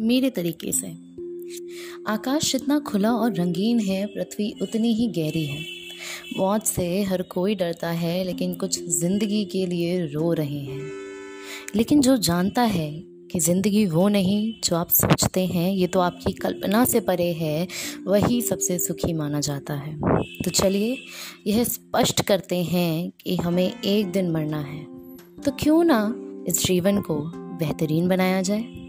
मेरे तरीके से। आकाश जितना खुला और रंगीन है, पृथ्वी उतनी ही गहरी है। मौत से हर कोई डरता है, लेकिन कुछ ज़िंदगी के लिए रो रहे हैं। लेकिन जो जानता है कि ज़िंदगी वो नहीं, जो आप सोचते हैं, ये तो आपकी कल्पना से परे है, वही सबसे सुखी माना जाता है। तो चलिए, यह स्पष्ट करते हैं कि हमें एक दिन मरना है। तो क्यों ना इस जीवन को बेहतरीन बनाया जाए?